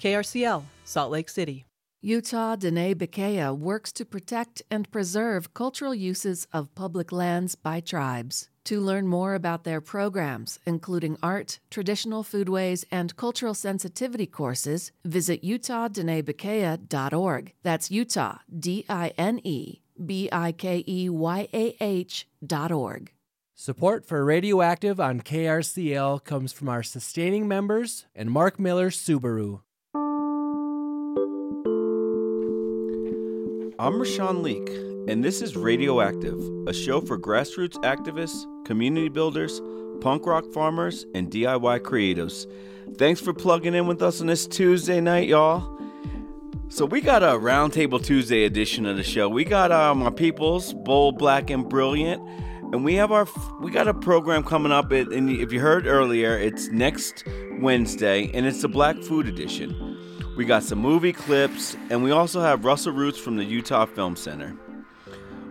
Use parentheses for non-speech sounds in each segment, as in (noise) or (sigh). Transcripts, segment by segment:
KRCL, Salt Lake City. Utah Diné Bikéyah works to protect and preserve cultural uses of public lands by tribes. To learn more about their programs, including art, traditional foodways, and cultural sensitivity courses, visit utahdinebikeyah.org. That's Utah, D I N E B I K E Y A H dot org. Support for Radioactive on KRCL comes from our sustaining members and Mark Miller Subaru. I'm Rashawn Leak, and this is Radioactive, a show for grassroots activists, community builders, punk rock farmers, and DIY creatives. Thanks for plugging in with us on this Tuesday night, y'all. So we got a Roundtable Tuesday edition of the show. We got uh, my peoples, bold, black, and brilliant, and we have our we got a program coming up. And if you heard earlier, it's next Wednesday, and it's the Black Food Edition. We got some movie clips, and we also have Russell Roots from the Utah Film Center.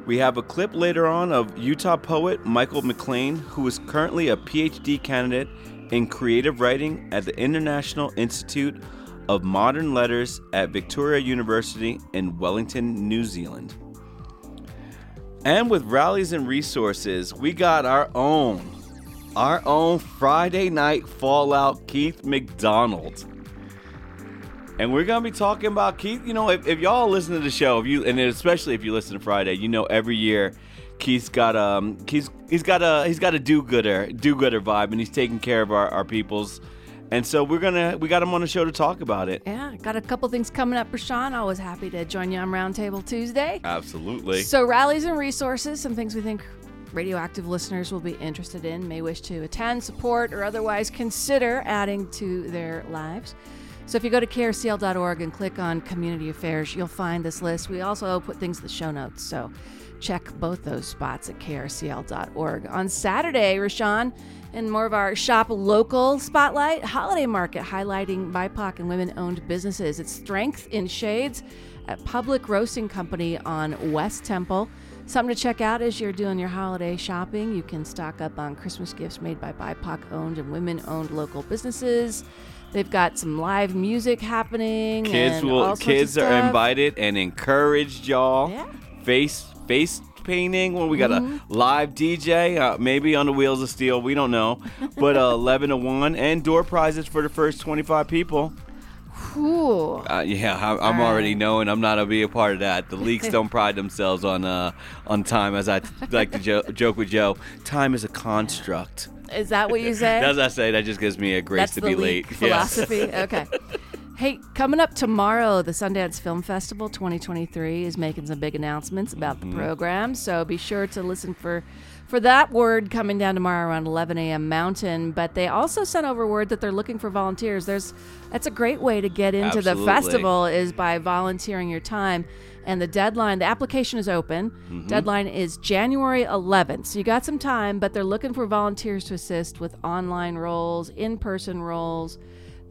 We have a clip later on of Utah poet Michael McLean, who is currently a PhD candidate in creative writing at the International Institute of Modern Letters at Victoria University in Wellington, New Zealand. And with rallies and resources, we got our own, our own Friday night fallout Keith McDonald. And we're gonna be talking about Keith. You know, if, if y'all listen to the show, if you and especially if you listen to Friday, you know every year Keith's got um Keith's he's got a he's got a do gooder do gooder vibe, and he's taking care of our, our peoples. And so we're gonna we got him on the show to talk about it. Yeah, got a couple things coming up for Sean. Always happy to join you on Roundtable Tuesday. Absolutely. So rallies and resources, some things we think radioactive listeners will be interested in, may wish to attend, support, or otherwise consider adding to their lives. So if you go to krcl.org and click on Community Affairs, you'll find this list. We also put things in the show notes, so check both those spots at krcl.org. On Saturday, Rashawn, and more of our shop local spotlight holiday market highlighting BIPOC and women owned businesses. It's Strength in Shades at Public Roasting Company on West Temple. Something to check out as you're doing your holiday shopping. You can stock up on Christmas gifts made by BIPOC owned and women owned local businesses. They've got some live music happening. Kids will all sorts of kids are invited and encouraged, y'all. Yeah. Face face painting. Well, we got Mm-hmm. a live DJ, uh, maybe on the wheels of steel. We don't know, but uh, (laughs) eleven to one, and door prizes for the first twenty five people. Ooh. Uh, yeah, I, I'm already knowing I'm not gonna be a part of that. The leaks don't (laughs) pride themselves on uh, on time, as I like to jo- joke with Joe. Time is a construct. Is that what you say? (laughs) As I say, that just gives me a grace That's to the be late. Yes. philosophy. (laughs) Okay. Hey, coming up tomorrow, the Sundance Film Festival 2023 is making some big announcements about Mm-hmm. the program. So be sure to listen for for that word coming down tomorrow around 11 a.m. Mountain. But they also sent over word that they're looking for volunteers. There's that's a great way to get into the festival is by volunteering your time. And the deadline, the application is open. Mm-hmm. Deadline is January 11th. So you got some time, but they're looking for volunteers to assist with online roles, in person roles,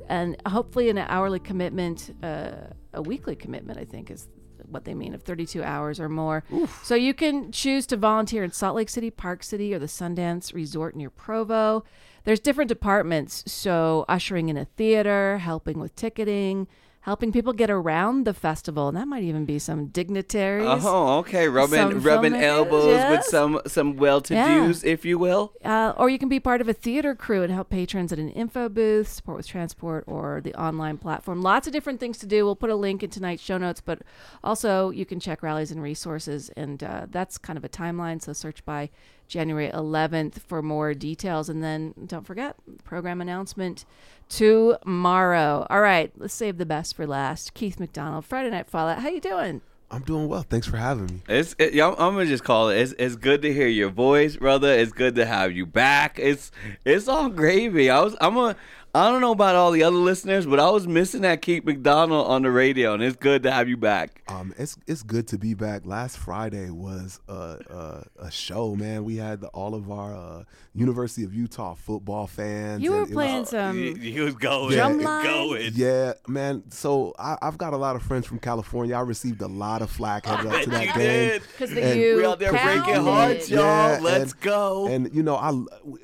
and hopefully an hourly commitment, uh, a weekly commitment, I think is what they mean, of 32 hours or more. So you can choose to volunteer in Salt Lake City, Park City, or the Sundance Resort near Provo. There's different departments, so ushering in a theater, helping with ticketing, helping people get around the festival, and that might even be some dignitaries. Oh, okay. Rubbing rubbing elbows with some some well-to-dos, if you will. Uh, or you can be part of a theater crew and help patrons at an info booth, support with transport, or the online platform. Lots of different things to do. We'll put a link in tonight's show notes, but also you can check rallies and resources, and uh, that's kind of a timeline. So search by January 11th for more details, and then don't forget program announcement tomorrow. All right, let's save the best for last. Keith McDonald, Friday Night Fallout. How you doing? I'm doing well. Thanks for having me. It's it, yeah, I'm, I'm gonna just call it. It's, it's good to hear your voice, brother. It's good to have you back. It's it's all gravy. I was I'm a I don't know about all the other listeners, but I was missing that Keith McDonald on the radio, and it's good to have you back. Um, it's it's good to be back. Last Friday was a a, a show, man. We had the, all of our uh, University of Utah football fans. You were and it was- playing some. he, he was going, Drum he was line? going. Yeah, man. So I, I've got a lot of friends from California. I received a lot of flack headed up to that you game. Because the And- you We out there breaking hearts, y'all. Yeah, Let's and- go. And you know, I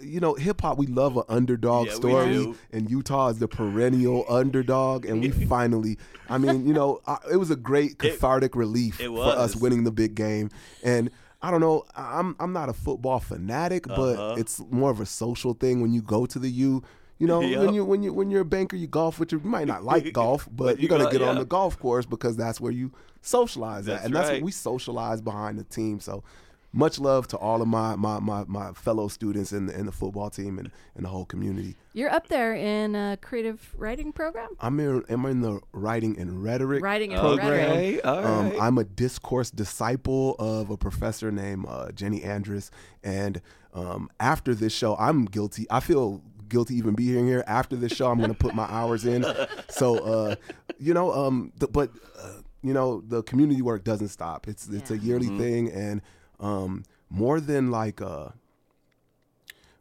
you know, hip hop. We love an underdog Yeah, we story, do. And Utah is the perennial underdog, and we (laughs) finally. I mean, you know, I, it was a great cathartic relief it for us winning the big game, and. I don't know. I'm I'm not a football fanatic, but Uh-huh. it's more of a social thing when you go to the U. You know, Yep. when you when you when you're a banker, you golf with your. You might not like (laughs) golf, but, you you're gonna go- get on the golf course because that's where you socialize That's at, and that's what we socialize behind the team. So, much love to all of my my my, my fellow students in the in the football team and, and the whole community. You're up there in a creative writing program? I'm in I'm in the writing and rhetoric Writing and program. rhetoric. Okay, all Um. I'm a discourse disciple of a professor named uh, Jenny Andrus, and um, after this show, I'm guilty. I feel guilty even being here. After this show, I'm going to put my hours in. So, uh, you know, um, the, but uh, you know, the community work doesn't stop. It's it's a yearly Mm-hmm. thing, and um, more than like uh,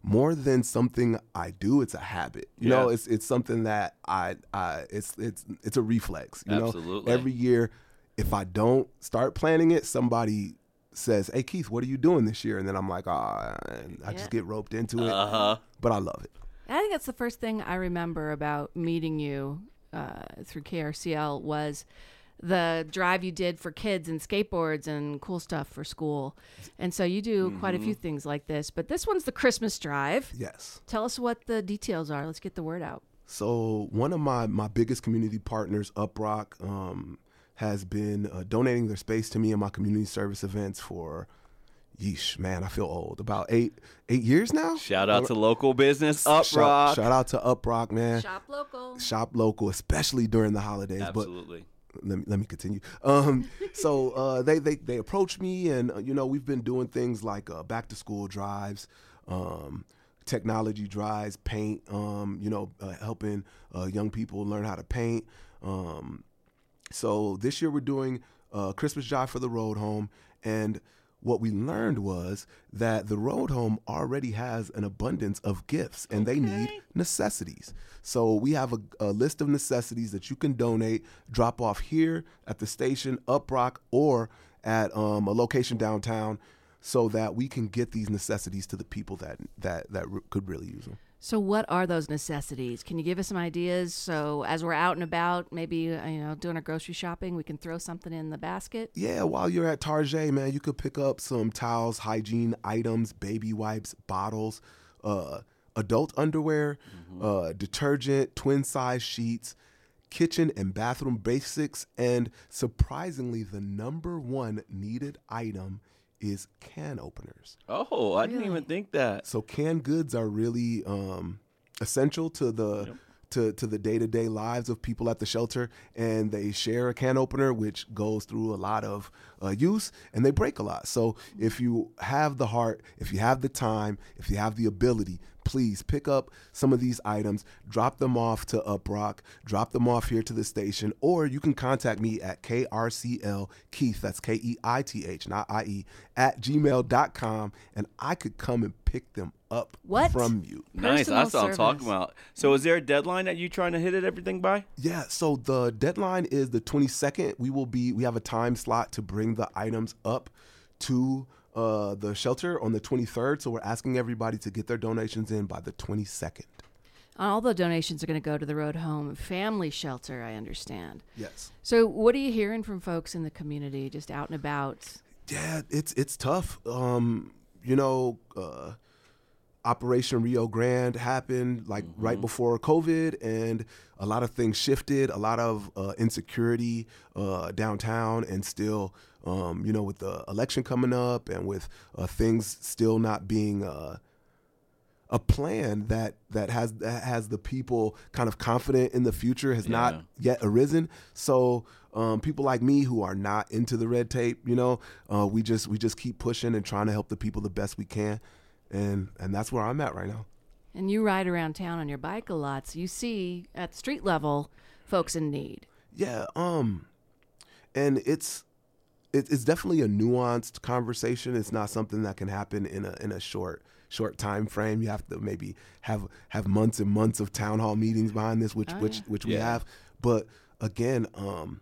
more than something I do, it's a habit. You know, it's it's something that I I it's it's it's a reflex. You Absolutely. know, every year, if I don't start planning it, somebody says, "Hey Keith, what are you doing this year?" And then I'm like, "Ah," and I Yeah. just get roped into it. Uh huh. But I love it. I think that's the first thing I remember about meeting you uh, through KRCL was the drive you did for kids and skateboards and cool stuff for school. And so you do quite a few things like this, but this one's the Christmas drive. Yes. Tell us what the details are. Let's get the word out. So one of my my biggest community partners, Uprock, um, has been uh, donating their space to me and my community service events for, yeesh, man, I feel old. About eight eight years now. Shout out to local business, Uprock. Shout- Shout out to Uprock, man. Shop local. Shop local, especially during the holidays. But Absolutely. Let me let me continue. Um, (laughs) so uh, they they they approached me, and uh, you know we've been doing things like uh, back to school drives, um, technology drives, paint. Um, you know, uh, helping uh, young people learn how to paint. Um, so this year we're doing uh, Christmas Drive for the Road Home, and what we learned was that the Road Home already has an abundance of gifts, and they need necessities. So we have a, a list of necessities that you can donate, drop off here at the station, Up Rock, or at um, a location downtown, so that we can get these necessities to the people that that that could really use them. So, what are those necessities? Can you give us some ideas? So, as we're out and about, maybe uh, you know, doing our grocery shopping, we can throw something in the basket. Yeah, while you're at Target, man, you could pick up some towels, hygiene items, baby wipes, bottles, uh, adult underwear, uh, detergent, twin size sheets, kitchen and bathroom basics, and surprisingly, the number one needed item is can openers. Oh, I didn't even think that. So canned goods are really um, essential to the to, to the day to day lives of people at the shelter, and they share a can opener, which goes through a lot of uh, use, and they break a lot. So if you have the heart, if you have the time, if you have the ability, please pick up some of these items, drop them off to Uprock, drop them off here to the station, or you can contact me at KRCL Keith, that's K E I T H, not I E, at gmail.com, and I could come and pick them up What? from you. Nice. Personal That's what I'm talking about. So, is there a deadline that you're trying to hit it everything by? Yeah, so the deadline is the 22nd. We will be we have a time slot to bring the items up to uh, the shelter on the 23rd. So we're asking everybody to get their donations in by the 22nd. All the donations are going to go to the Road Home Family Shelter, I understand. Yes. So, what are you hearing from folks in the community just out and about? Yeah, it's it's tough. Um, you know, uh, Operation Rio Grande happened like right before COVID, and a lot of things shifted. A lot of uh, insecurity uh, downtown, and still, um, you know, with the election coming up, and with uh, things still not being. Uh, a plan that that has that has the people kind of confident in the future has Yeah. not yet arisen. So um, people like me who are not into the red tape, you know, uh, we just we just keep pushing and trying to help the people the best we can, and and that's where I'm at right now. And you ride around town on your bike a lot, so you see at street level folks in need. Yeah, um, and it's it, it's definitely a nuanced conversation. It's not something that can happen in a in a short short time frame. You have to maybe have have months and months of town hall meetings behind this, which Oh, which yeah. which we Yeah. have. But again, um,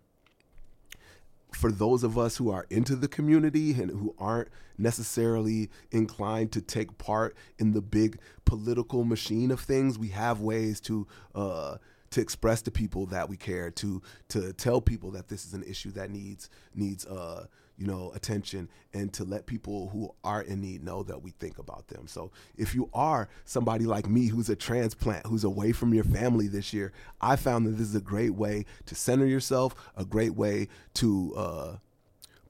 for those of us who are into the community and who aren't necessarily inclined to take part in the big political machine of things, we have ways to uh, to express to people that we care, to to tell people that this is an issue that needs needs uh, you know attention, and to let people who are in need know that we think about them. So if you are somebody like me who's a transplant, who's away from your family this year, I found that this is a great way to center yourself, a great way to uh,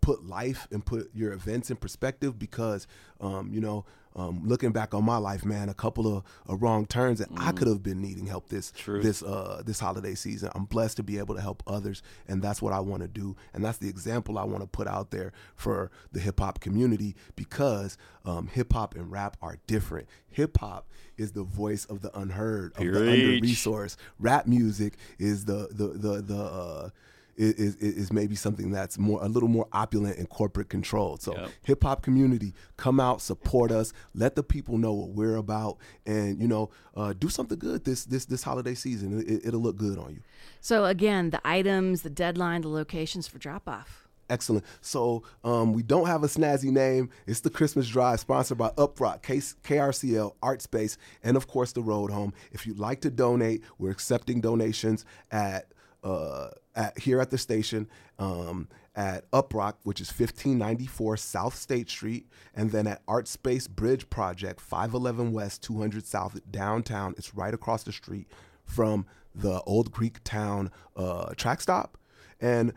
put life and put your events in perspective because um, you know um, looking back on my life man a couple of uh, wrong turns and i could have been needing help this True. this uh, this holiday season. I'm blessed to be able to help others and that's what i want to do. And that's the example i want to put out there for the hip-hop community because um, hip-hop and rap are different. Hip-hop is the voice of the unheard of the Preach. under-resourced. Rap music is the the the, the uh, is, is, is maybe something that's more a little more opulent and corporate controlled. So Yep. hip hop community, come out, support us, let the people know what we're about, and you know, uh, do something good this this this holiday season. It, it'll look good on you. So again, the items, the deadline, the locations for drop off. Excellent. So um, we don't have a snazzy name. It's the Christmas Drive, sponsored by Uprock, K- KRCL, Art Space, and of course the Road Home. If you'd like to donate, we're accepting donations at uh, at here at the station um, at Uprock, which is 1594 South State Street, and then at Art Space Bridge Project, 511 West, 200 South, downtown. It's right across the street from the Old Greek Town uh, track stop, and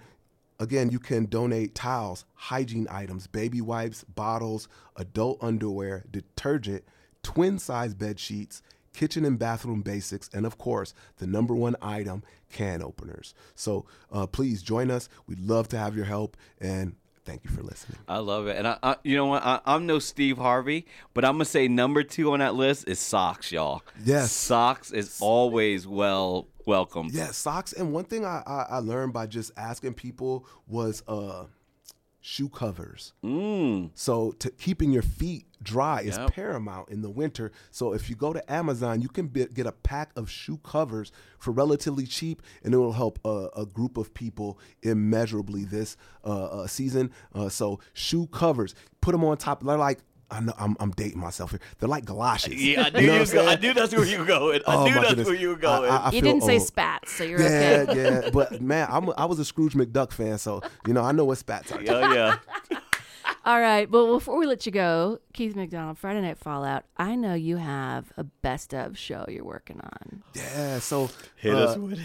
Again, you can donate towels, hygiene items, baby wipes, bottles, adult underwear, detergent, twin size bed sheets, kitchen and bathroom basics, and of course, the number one item, can openers. So uh, please join us. We'd love to have your help, and thank you for listening. I love it, and I, I you know what? I, I'm no Steve Harvey, but I'm gonna say number two on that list is socks, y'all. Yes. socks is always well welcome. Yeah, socks. And one thing I, I, I learned by just asking people was uh, shoe covers. Mm. So to keeping your feet dry is Yep. paramount in the winter. So if you go to Amazon, you can be, get a pack of shoe covers for relatively cheap, and it will help a, a group of people immeasurably this uh, uh, season. Uh, so shoe covers, put them on top. They're like. I know I'm, I'm dating myself here. They're like galoshes. Yeah, I You knew know you what go- I knew that's where you were going. I Oh, knew that's goodness. where you were going. I- I You didn't say old. spats, so you're Yeah, okay. yeah. But man, I'm a, I was a Scrooge McDuck fan, so you know I know what spats are. yeah, yeah. (laughs) All right. Well, before we let you go, Keith McDonald, Friday Night Fallout, I know you have a best of show you're working on. Yeah, so Hit uh, us with it.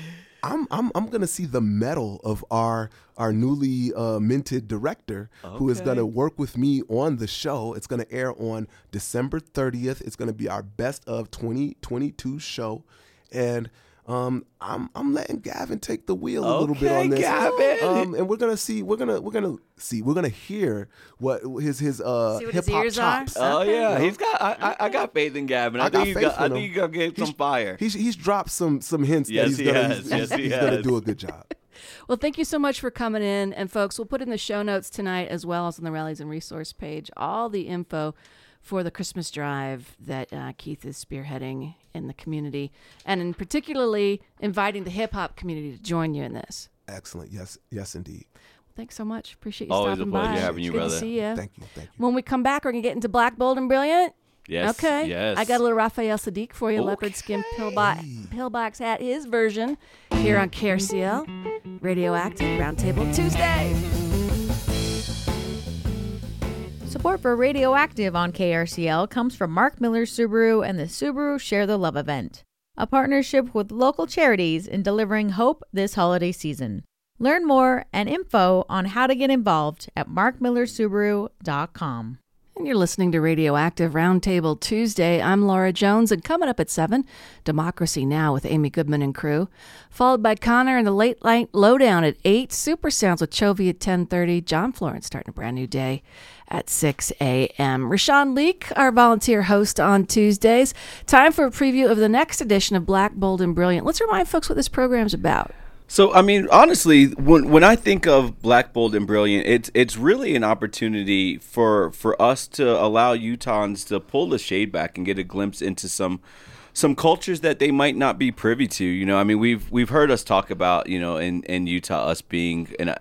I'm I'm I'm gonna see the medal of our our newly uh, minted director who is gonna work with me on the show. It's gonna air on December 30th. It's gonna be our best of 2022 show, and um, I'm I'm letting Gavin take the wheel a little bit on this. Gavin. Um, and we're gonna see. We're gonna we're gonna see. We're gonna hear what his his uh See what hip his hop ears are? chops. Oh Okay. yeah, he's got. I, I, I got faith in Gavin. I, I think got he's faith got. I think he's gonna get some fire. He's he's dropped some some hints Yes, that he's he gonna has. he's, Yes, he he's gonna has. do a good job. (laughs) Well, thank you so much for coming in. And folks, we'll put in the show notes tonight as well as on the rallies and resource page all the info for the Christmas drive that uh, Keith is spearheading in the community, and in particularly inviting the hip hop community to join you in this. Excellent. Yes, yes, indeed. Thanks so much. Appreciate you Always a pleasure by. having you, Good brother. to see you. Thank you. Thank you. When we come back, we're gonna get into Black, Bold, and Brilliant. Yes. Okay. Yes. I got a little Raphael Saadiq for you, leopard skin pillbox, pillbox hat, his version here on KRCL Radioactive Roundtable Tuesday. Support for Radioactive on KRCL comes from Mark Miller Subaru and the Subaru Share the Love event, a partnership with local charities in delivering hope this holiday season. Learn more and info on how to get involved at markmillersubaru.com. And you're listening to Radioactive Roundtable Tuesday. I'm Laura Jones, and coming up at 7, Democracy Now! with Amy Goodman and crew. Followed by Connor and the Late Night Lowdown at 8, Super Sounds with Chovy at 10.30, John Florence starting a brand new day at 6 a.m. Rashawn Leak, our volunteer host on Tuesdays. Time for a preview of the next edition of Black, Bold, and Brilliant. Let's remind folks what this program's about. So I mean, honestly, when when I think of Black Bold and Brilliant, it's it's really an opportunity for for us to allow Utahns to pull the shade back and get a glimpse into some some cultures that they might not be privy to. You know, I mean, we've we've heard us talk about you know in in Utah us being and.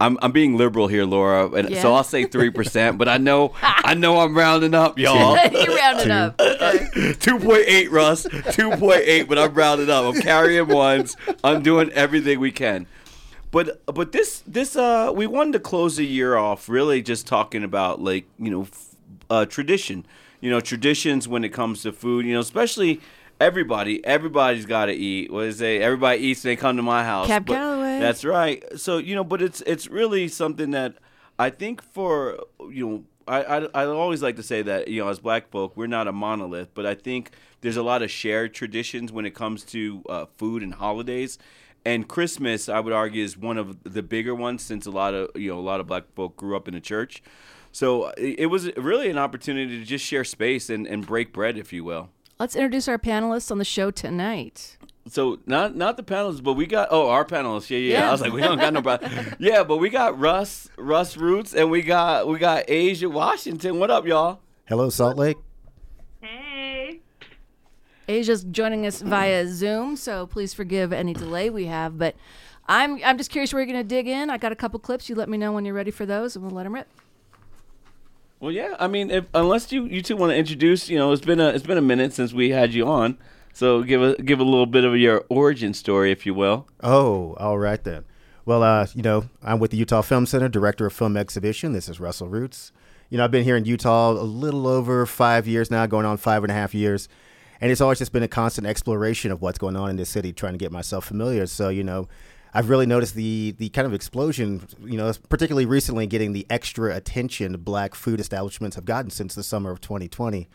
I, I'm I'm being liberal here, Laura, and Yeah. so I'll say three percent. but I know I know I'm rounding up, y'all. (laughs) you rounded up. Okay. Two point eight, Russ. Two point eight, but I'm rounding up. I'm carrying ones. I'm doing everything we can. But but this this uh we wanted to close the year off really just talking about like you know f- uh, tradition. You know traditions when it comes to food. You know especially everybody everybody's got to eat. What is they? Everybody eats. and They come to my house. Cab But- Calloway. That's right. So you know, but it's it's really something that I think for you know. I, I, I always like to say that you know as black folk we're not a monolith but I think there's a lot of shared traditions when it comes to uh, food and holidays and Christmas I would argue is one of the bigger ones since a lot of you know a lot of black folk grew up in the church so it, it was really an opportunity to just share space and, and break bread if you will Let's introduce our panelists on the show tonight. so not not the panelists, but we got oh our panelists. Yeah, yeah. Yeah. I was like, we don't got nobody. (laughs) yeah, but we got Russ Russ Roots and we got we got Asia Washington. What up, y'all? Hello, Salt Lake. Hey. Asia's joining us via Zoom, so please forgive any delay we have. But I'm I'm just curious where you're going to dig in. I got a couple clips. You let me know when you're ready for those, and we'll let them rip. Well, yeah. I mean, if unless you you two want to introduce, you know, it's been a it's been a minute since we had you on, so give a give a little bit of your origin story, if you will. Oh, all right then. Well, uh, you know, I'm with the Utah Film Center, director of film exhibition. This is Russell Roots. You know, I've been here in Utah a little over five years now, going on five and a half years. And it's always just been a constant exploration of what's going on in this city, trying to get myself familiar. So, you know, I've really noticed the the kind of explosion, you know, particularly recently getting the extra attention black food establishments have gotten since the summer of 2020.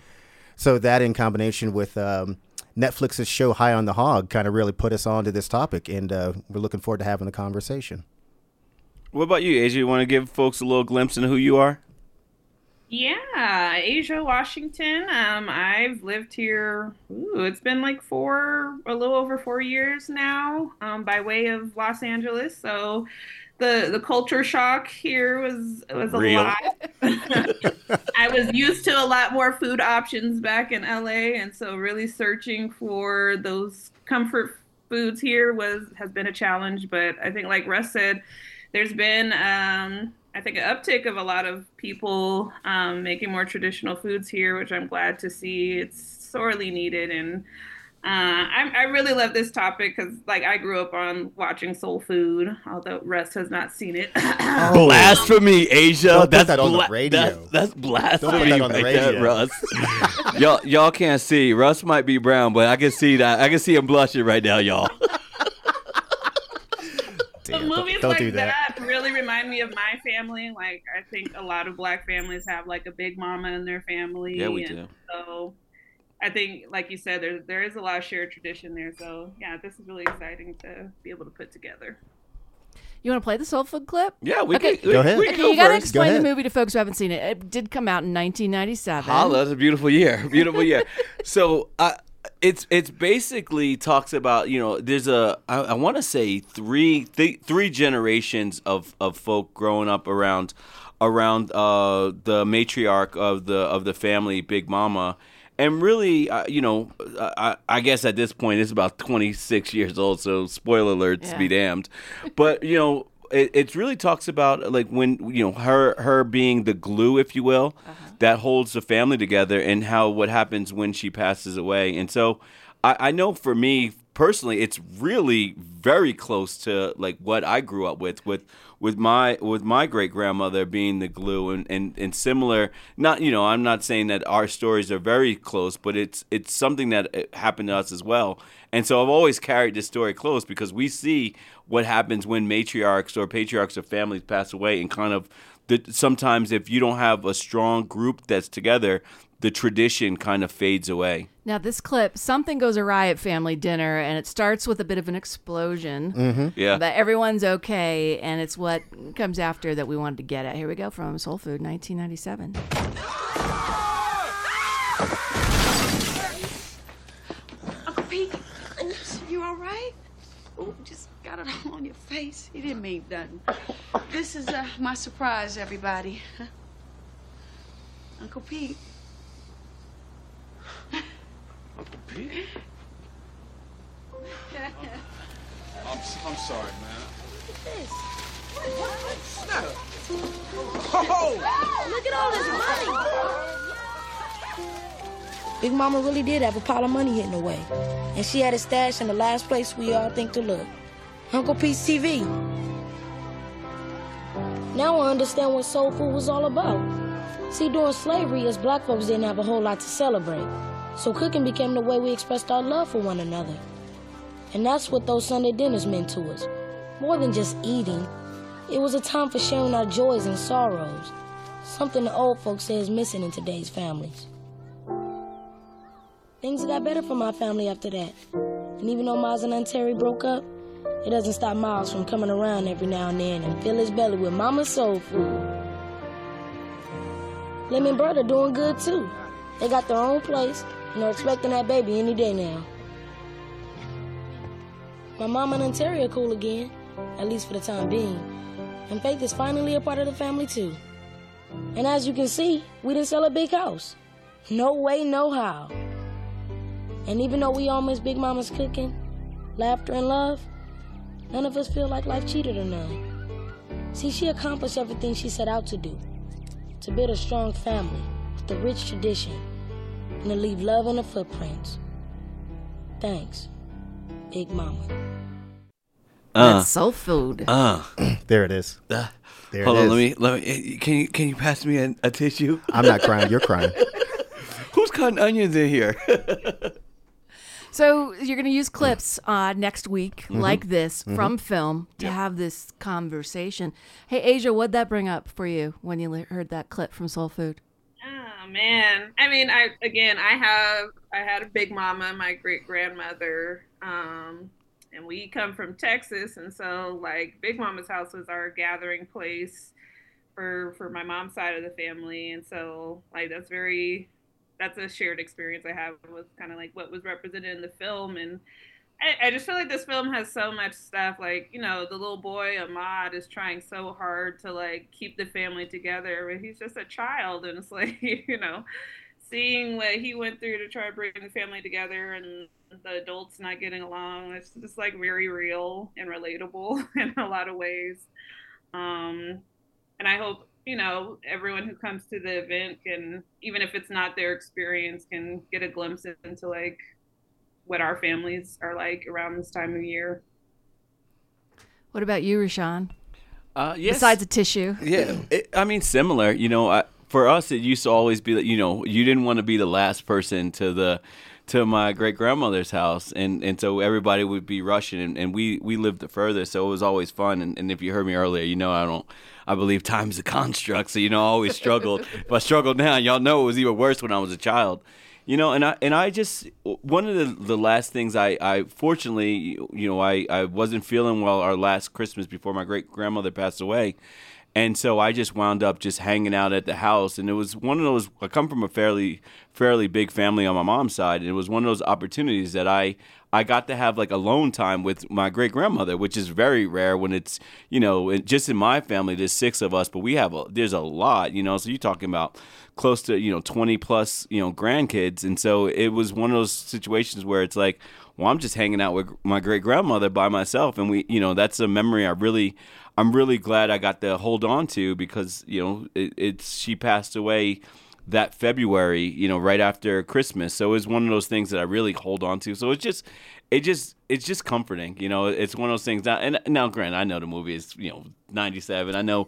So that in combination with um, Netflix's show High on the Hog kind of really put us on to this topic, and uh, we're looking forward to having the conversation. What about you, Asia? You want to give folks a little glimpse into who you are? Yeah, Asia, Washington. Um, I've lived here. Ooh, it's been like four, a little over four years now, um, by way of Los Angeles. So, the the culture shock here was was a Real. lot. (laughs) I was used to a lot more food options back in LA, and so really searching for those comfort foods here was has been a challenge. But I think, like Russ said, there's been um, I think an uptick of a lot of people um, making more traditional foods here, which I'm glad to see. It's sorely needed, and uh, I, I really love this topic because, like, I grew up on watching Soul Food, although Russ has not seen it. (laughs) Blasphemy, Asia. Don't put that's that on the radio. That's, that's blasphemy Don't put that on the right there, radio. Russ. (laughs) y'all, y'all can't see. Russ might be brown, but I can see that. I can see him blushing right now, y'all. So (laughs) Damn, movies don't like do that. that. Really remind me of my family. Like I think a lot of black families have like a big mama in their family. Yeah, we and do. So I think, like you said, there there is a lot of shared tradition there. So yeah, this is really exciting to be able to put together. You want to play the soul food clip? Yeah, we Okay. can. we- Go ahead. We can Okay, go you got to first. explain the movie to folks who haven't seen it. It did come out in 1997. Holla, that's a beautiful year. Beautiful year. (laughs) so uh, it's it's basically talks about you know there's a I, I want to say three th- three generations of of folk growing up around around uh, the matriarch of the of the family, Big Mama. And really, uh, you know, I, I guess at this point it's about 26 years old. So spoiler alerts, Yeah. be damned. But you know, it, it really talks about like when you know her her being the glue, if you will, that holds the family together, and how what happens when she passes away. And so, I, I know for me personally, it's really very close to like what I grew up with with with my with my great grandmother being the glue and, and and similar. Not you know, I'm not saying that our stories are very close, but it's it's something that uh, happened to us as well. And so I've always carried this story close because we see what happens when matriarchs or patriarchs of families pass away, and kind of the, sometimes if you don't have a strong group that's together, the tradition kind of fades away. Now, this clip, something goes awry at family dinner, and it starts with a bit of an explosion. Mm-hmm. Yeah. But everyone's okay, and it's what comes after that we wanted to get at. Here we go from Soul Food, 1997. (laughs) Uncle Pete, oops, you all right? Oh, just got it all on your face. You didn't mean nothing. This is uh, my surprise, everybody. (laughs) Uncle Pete. Uncle Pete? (laughs) I'm, I'm sorry, man. This. Look at all this money. Big Mama really did have a pile of money hidden away. And she had it stashed in the last place we all think to look. Uncle Pete's TV. Now I understand what soul food was all about. See, during slavery, us black folks didn't have a whole lot to celebrate. So cooking became the way we expressed our love for one another. And that's what those Sunday dinners meant to us. More than just eating, it was a time for sharing our joys and sorrows. Something the old folks say is missing in today's families. Things got better for my family after that. And even though Miles and Aunt Terry broke up, it doesn't stop Miles from coming around every now and then and fill his belly with Mama's soul food. Lemon and Bird are doing good too. They got their own place and are expecting that baby any day now. My mom and Terry are cool again, at least for the time being. And Faith is finally a part of the family too. And as you can see, we didn't sell a big house. No way, no how. And even though we all miss Big Mama's cooking, laughter, and love, none of us feel like life cheated her none. See, she accomplished everything she set out to do to build a strong family with a rich tradition and to leave love in the footprints. Thanks, Big Mama. Uh, That's soul food. Uh, (clears throat) there it is. Uh, There hold it on, is. let me let me. eh, Can you can you pass me a, a tissue? I'm not crying. You're crying. (laughs) Who's cutting onions in here? (laughs) So you're going to use clips uh, next week Mhm. like this Mhm. from film to have this conversation. Hey, Asia, what'd that bring up for you when you heard that clip from Soul Food? Oh man. I mean, I again, I have I had a big mama, my great grandmother, um, and we come from Texas, and so like Big Mama's house was our gathering place for for my mom's side of the family, and so like that's very that's a shared experience I have with kind of like what was represented in the film and. I, I just feel like this film has so much stuff. Like, you know, the little boy Ahmad is trying so hard to like keep the family together, but he's just a child, and it's (laughs) like, you know, seeing what he went through to try to bring the family together and the adults not getting along. It's just like very real and relatable (laughs) in a lot of ways. Um, and I hope you know everyone who comes to the event can, even if it's not their experience, can get a glimpse into like what our families are like around this time of year. What about you, Rashawn? Uh, yes. Besides a tissue. Yeah, it, I mean similar. You know, I, for us, it used to always be that you know you didn't want to be the last person to the to my great grandmother's house, and and so everybody would be rushing, and, and we we lived the furthest, so it was always fun. And, and if you heard me earlier, you know I don't. I believe time's a construct, so you know I always struggled. if I struggled now, y'all know it was even worse when I was a child. You know, and I and I just one of the, the last things I, I fortunately you know I, I wasn't feeling well our last Christmas before my great grandmother passed away, and so I just wound up just hanging out at the house, and it was one of those. I come from a fairly fairly big family on my mom's side, and it was one of those opportunities that I I got to have like alone time with my great grandmother, which is very rare when it's you know just in my family there's six of us, but we have a there's a lot, you know. So you're talking about close to you know 20 plus you know grandkids, and so it was one of those situations where it's like, well, I'm just hanging out with my great grandmother by myself, and we you know that's a memory I really I'm really glad I got to hold on to because you know it, it's she passed away that February, you know, right after Christmas. So it was one of those things that I really hold on to. So it's just, it just, it's just comforting, you know. It's one of those things. Now, and now, granted, I know the movie is, you know, '97. I know,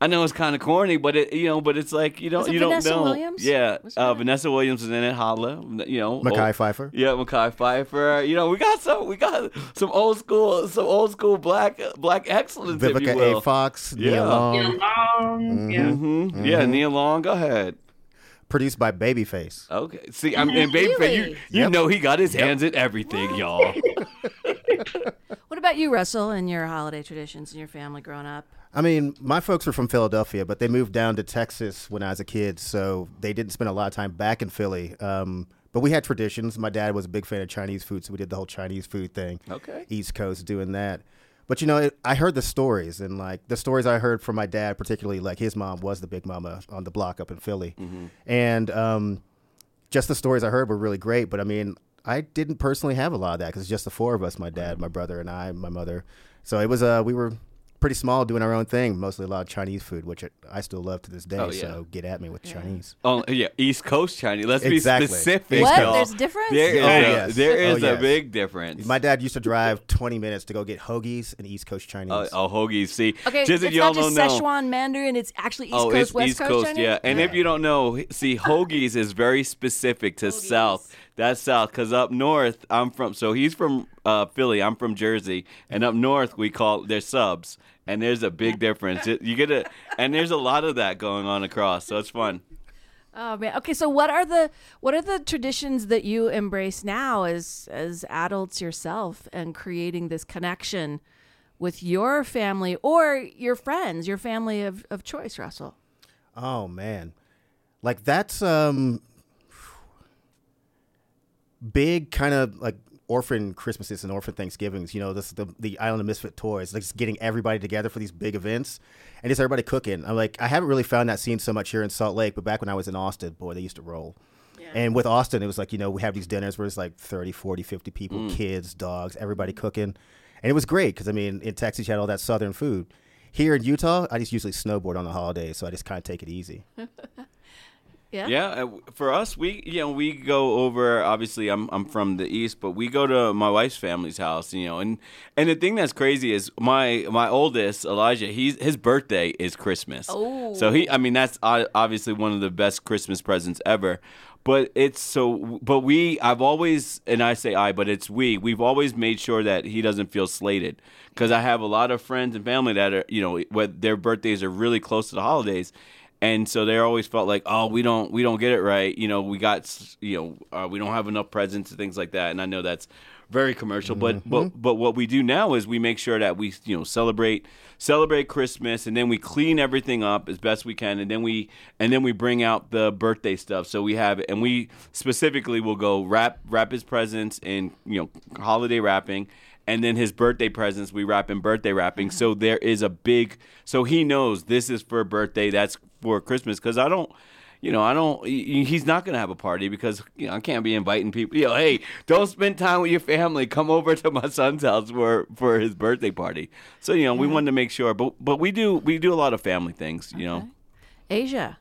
I know it's kind of corny, but it, you know, but it's like, you know, Was it you don't Vanessa know. Williams? Yeah, uh, Vanessa Williams is in it. Holla, you know, Mekhi Phifer. Yeah, Mekhi Phifer. You know, we got some, we got some old school, some old school black, black excellence, if Vivica you will. A. Fox, Yeah. Nia Long. Nia Long, yeah. Mhm. Yeah. Nia Long. Go ahead. Produced by Babyface. Okay. See, I'm and baby, you you Yep. know he got his Yep. hands in everything, y'all. (laughs) What about you, Russell, and your holiday traditions and your family growing up? I mean, my folks were from Philadelphia, but they moved down to Texas when I was a kid, so they didn't spend a lot of time back in Philly. Um, but we had traditions. My dad was a big fan of Chinese food, so we did the whole Chinese food thing. Okay. East Coast doing that. But you know, it, I heard the stories, and like the stories I heard from my dad, particularly like his mom was the big mama on the block up in Philly, and um, just the stories I heard were really great. But I mean, I didn't personally have a lot of that because it's just the four of us, my dad, my brother, and I, my mother. So it was uh, we were pretty small, doing our own thing. Mostly a lot of Chinese food, which I still love to this day. Oh, yeah. So get at me with Chinese. Oh yeah, East Coast Chinese. Let's Exactly. be specific. What? y'all. There's a difference? There is, Oh, a, yes. there Oh, is a big difference. My dad used to drive 20 minutes to go get hoagies and East Coast Chinese. Uh, oh, hoagies. See, Okay, just if it's y'all not just don't know. Szechuan Mandarin. It's actually East oh, Coast, it's West East Coast, Coast, Chinese? yeah. And if you don't know, see, (laughs) hoagies is very specific to South. That's South, because up north, I'm from. So he's from uh, Philly. I'm from Jersey, and up north we call they're subs, and there's a big difference. It- you get it, and there's a lot of that going on across, so it's fun. Oh man. Okay, so what are the what are the traditions that you embrace now as as adults yourself and creating this connection with your family or your friends, your family of, of choice, Russell? Oh man, like that's um big kind of like orphan Christmases and orphan Thanksgivings. You know, this the the Island of Misfit Toys, like just getting everybody together for these big events, and just everybody cooking. I'm like, I haven't really found that scene so much here in Salt Lake, but back when I was in Austin, boy, they used to roll. And with Austin, it was like, you know, we have these dinners where it's like 30, 40, 50 people, Mm. kids, dogs, everybody cooking. And it was great because, I mean, in Texas, you had all that southern food. Here in Utah, I just usually snowboard on the holidays, so I just kind of take it easy. (laughs) Yeah. Yeah, uh, for us, we you know we go over. Obviously, I'm I'm from the east, but we go to my wife's family's house. You know, and and the thing that's crazy is my my oldest Elijah. He's his birthday is Christmas. Oh. So he, I mean, that's obviously one of the best Christmas presents ever. But it's so. But we, I've always, and I say I, but it's we. We've always made sure that he doesn't feel slated because I have a lot of friends and family that are, you know, what their birthdays are really close to the holidays and so they always felt like oh we don't we don't get it right. You know we got you know uh, we don't have enough presents and things like that. And i know that's very commercial but but but what we do now is we make sure that we you know celebrate celebrate christmas and then we clean everything up as best we can. And then we and then we bring out the birthday stuff. So we have and we specifically will go wrap wrap his presents in you know holiday wrapping. And then his birthday presents we wrap in birthday wrapping. So there is a big so he knows this is for birthday. That's for christmas because i don't you know i don't he's not going to have a party because you know i can't be inviting people. You know hey don't spend time with your family. Come over to my son's house for for his birthday party. So you know we wanted to make sure but but we do we do a lot of family things you know. Asia.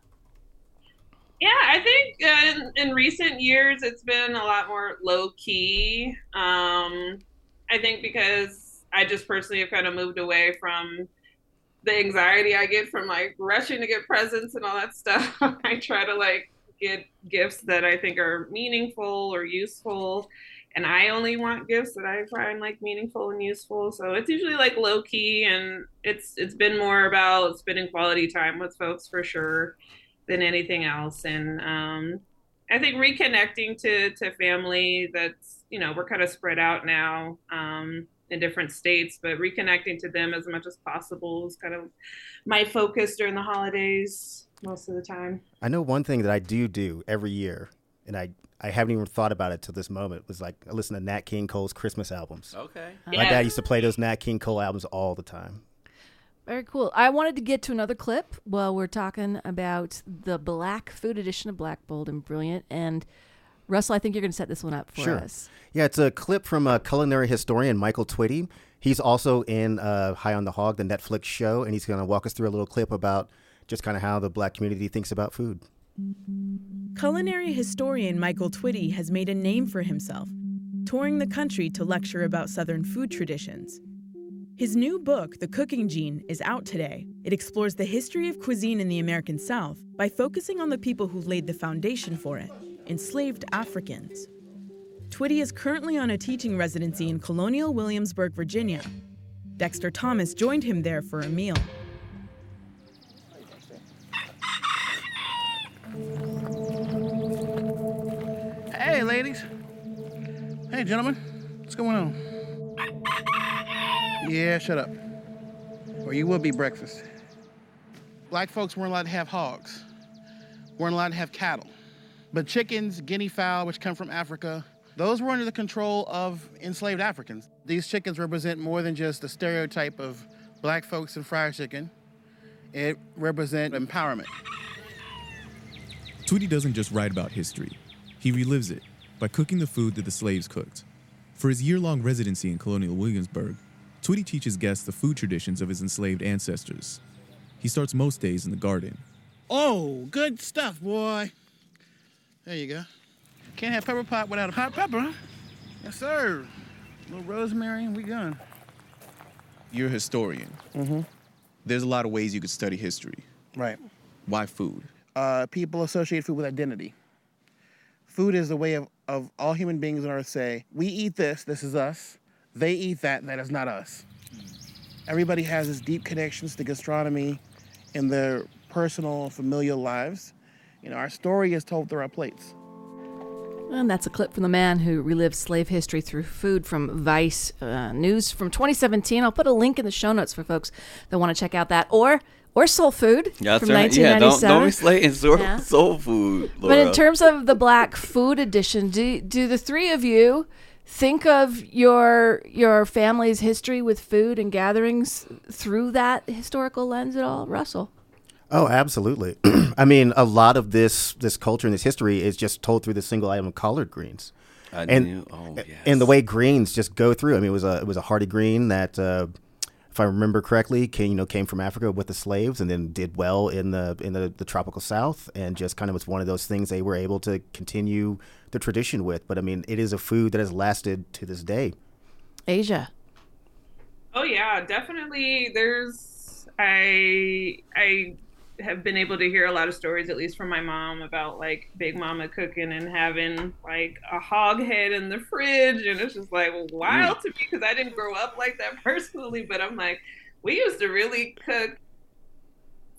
Yeah, I think uh, in, in recent years it's been a lot more low key. Um, I think because I just personally have kind of moved away from the anxiety I get from like rushing to get presents and all that stuff. (laughs) I try to like get gifts that I think are meaningful or useful. And I only want gifts that I find like meaningful and useful. So it's usually like low key and it's it's been more about spending quality time with folks for sure than anything else. And um, I think reconnecting to to family that's you know we're kind of spread out now um, in different states, but reconnecting to them as much as possible is kind of my focus during the holidays most of the time. I know one thing that I do do every year, and I, I haven't even thought about it till this moment, was like I listen to Nat King Cole's Christmas albums. Okay. My Yeah. dad used to play those Nat King Cole albums all the time. Very cool. I wanted to get to another clip while we're talking about the Black Food edition of Black, Bold, and Brilliant. And Russell, I think you're going to set this one up for sure. us. Yeah, it's a clip from a culinary historian, Michael Twitty. He's also in uh, High on the Hog, the Netflix show, and he's going to walk us through a little clip about just kind of how the black community thinks about food. Culinary historian Michael Twitty has made a name for himself, touring the country to lecture about Southern food traditions. His new book, The Cooking Gene, is out today. It explores the history of cuisine in the American South by focusing on the people who laid the foundation for it enslaved Africans. Twitty is currently on a teaching residency in colonial Williamsburg, Virginia. Dexter Thomas joined him there for a meal. Hey, ladies. Hey, gentlemen. What's going on? Yeah, shut up. Or you will be breakfast. Black folks weren't allowed to have hogs, weren't allowed to have cattle. But chickens, guinea fowl, which come from Africa, those were under the control of enslaved Africans. These chickens represent more than just the stereotype of black folks and fried chicken. It represents empowerment. Twitty doesn't just write about history, he relives it by cooking the food that the slaves cooked. For his year long residency in colonial Williamsburg, Twitty teaches guests the food traditions of his enslaved ancestors. He starts most days in the garden. Oh, good stuff, boy. There you go. Can't have pepper pot without a hot pepper. huh? Yes, sir. A little rosemary, and we gone. You're a historian. Mm-hmm. There's a lot of ways you could study history. Right. Why food? Uh, people associate food with identity. Food is the way of, of all human beings on earth say, we eat this, this is us. They eat that, that is not us. Everybody has these deep connections to gastronomy in their personal, familial lives. You know, our story is told through our plates. And that's a clip from the man who relived slave history through food from Vice uh, News from 2017. I'll put a link in the show notes for folks that want to check out that, or or Soul Food That's from right. Yeah, don't 1997. don't be slating soul, Yeah. soul food. But in terms of the Black Food Edition, do do the three of you think of your your family's history with food and gatherings through that historical lens at all, Russell? Oh, absolutely. (clears throat) I mean, a lot of this this culture and this history is just told through the single item of collard greens. I and knew- oh, and the way greens just go through. I mean, it was a it was a hardy green that, uh, if I remember correctly, came you know came from Africa with the slaves and then did well in the in the, the tropical South and just kind of was one of those things they were able to continue the tradition with. But I mean, it is a food that has lasted to this day. Asia. Oh yeah, definitely. There's I I have been able to hear a lot of stories, at least from my mom, about like Big Mama cooking and having like a hog head in the fridge, and it's just like wild to me because I didn't grow up like that (laughs) personally. But I'm like, we used to really cook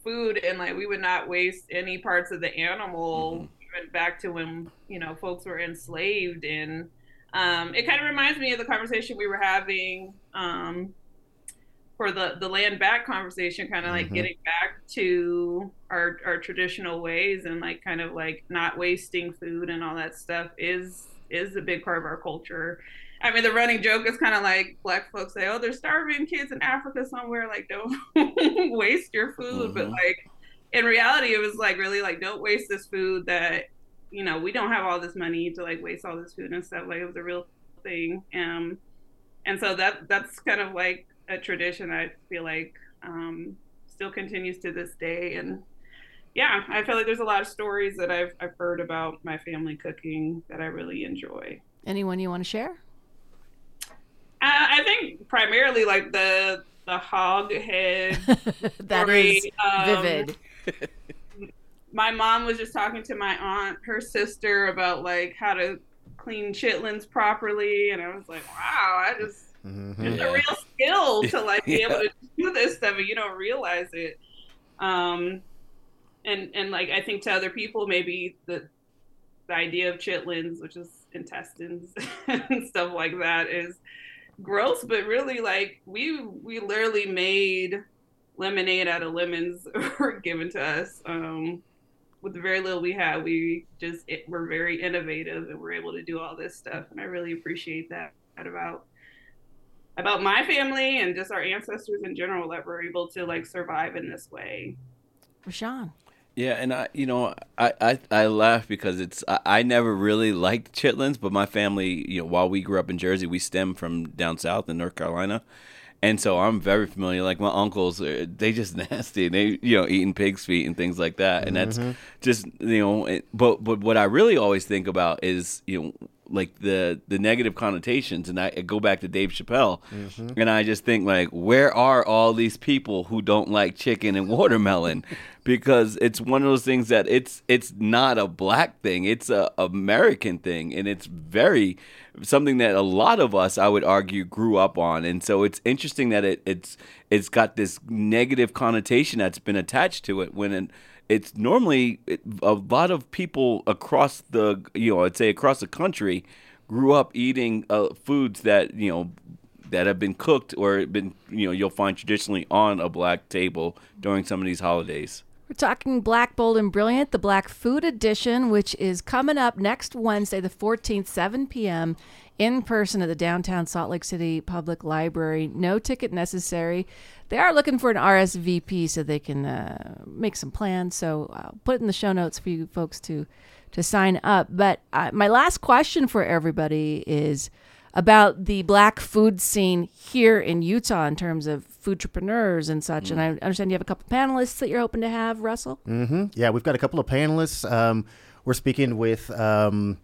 food, and like we would not waste any parts of the animal, even back to when you know folks were enslaved and. Um, it kind of reminds me of the conversation we were having um, for the the land back conversation, kind of like Mhm. getting back to our our traditional ways and like kind of like not wasting food and all that stuff is is a big part of our culture. I mean, the running joke is kind of like black folks say, "Oh, there's starving kids in Africa somewhere. Like, don't (laughs) waste your food." But Mhm. like in reality, it was like really like don't waste this food that you know we don't have all this money to like waste all this food and stuff. Like it was a real thing. Um, and so that that's kind of like a tradition I feel like um, still continues to this day. And yeah, I feel like there's a lot of stories that I've I've heard about my family cooking that I really enjoy. Anyone you want to share? Uh, I think primarily like the the hog head. (laughs) That story, is vivid. (laughs) my mom was just talking to my aunt, her sister, about like how to clean chitlins properly, and I was like, wow, I just it's a real skill to (laughs) like be able to do this stuff, and you don't realize it. Um, and and like I think to other people, maybe the the idea of chitlins, which is intestines (laughs) and stuff like that, is gross. But really, like we we literally made lemonade out of lemons (laughs) were given to us. Um, with the very little we had, we just it, were very innovative and we're able to do all this stuff. And I really appreciate that about about my family and just our ancestors in general that we're able to like survive in this way. Rashawn. Yeah, and I, you know, I, I, I laugh because it's I, I never really liked chitlins, but my family, you know, while we grew up in Jersey, we stem from down south in North Carolina, and so I'm very familiar. Like my uncles, uh, they just (laughs) nasty. They, you know, eating pig's feet and things like that, and Mhm. that's just you know. It, but but what I really always think about is you know like the the negative connotations, and I, I go back to Dave Chappelle, Mhm. and I just think like, where are all these people who don't like chicken and watermelon? (laughs) because it's one of those things that it's it's not a black thing; it's a American thing, and it's very something that a lot of us, I would argue, grew up on. And so it's interesting that it it's it's got this negative connotation that's been attached to it when it, it's normally a lot of people across the you know I'd say across the country grew up eating uh, foods that you know that have been cooked or been you know you'll find traditionally on a black table during some of these holidays. We're talking Black, Bold, and Brilliant, the Black Food Edition, which is coming up next Wednesday, the 14th, 7 p.m., in person at the downtown Salt Lake City Public Library. No ticket necessary. They are looking for an RSVP so they can uh, make some plans. So I'll put it in the show notes for you folks to to sign up. But uh, my last question for everybody is about the black food scene here in Utah in terms of food entrepreneurs and such. And I understand you have a couple panelists that you're hoping to have, Russell. Mm-hmm. Yeah, we've got a couple of panelists. Um, we're speaking with um,